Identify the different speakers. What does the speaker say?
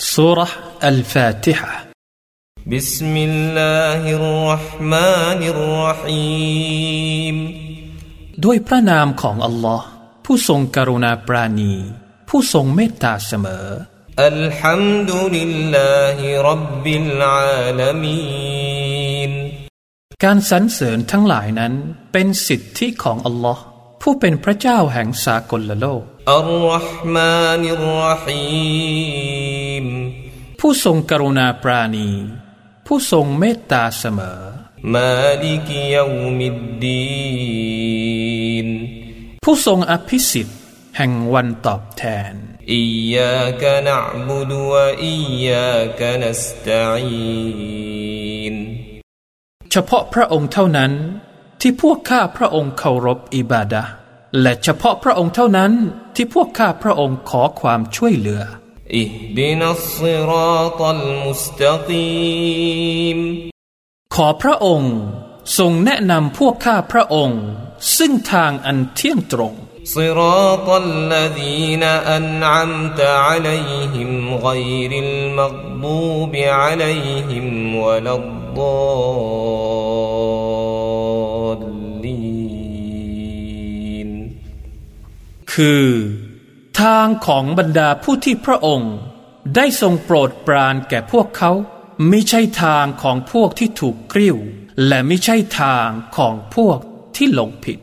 Speaker 1: سورة الفاتحة
Speaker 2: بسم الله الرحمن الرحيم
Speaker 1: ด้วยพระนามของอัลลอฮ์ผู้ทรงกรุณาปราณี ผู้ทรงเมตตาเสมอ
Speaker 2: الحمد لله رب العالمين
Speaker 1: การสรรเสริญทั้งหลายนั้นเป็นสิทธิของอัลลอฮ์ ผู้เป็นพระเจ้าแห่งสากลโลก
Speaker 2: อัลลอฮ์มานิรหีม
Speaker 1: ผู้ทรงกรุณาปราณี ผู้ทรงเมตตาเสมอ
Speaker 2: มาลิกยามิดดีน
Speaker 1: ผู้ทรงอภิสิทธิ์แห่งวันตอบแทน
Speaker 2: อิยากะนะบุดวะอิยากะนัสตะอีน
Speaker 1: เฉพาะพระองค์เท่านั้น ที่พวกข้าพระองค์เคารพอิบาดะห์และเฉพาะพระองค์เท่านั้น ที่พวกข้าพระองค์ขอความช่วยเหลือ
Speaker 2: اهدنا الصراط المستقيم
Speaker 1: ขอพระองค์ทรงแนะนำพวกข้าพระองค์ ซึ่งทางอันเที่ยงตรง
Speaker 2: صراط الذين أنعمت عليهم غير المغضوب عليهم ولا الضالين
Speaker 1: คือ ทางของบรรดาผู้ที่พระองค์ ได้ทรงโปรดปรานแก่พวกเขาไม่ใช่ทางของพวกที่ถูกกริ้ว และไม่ใช่ทางของพวกที่หลงผิด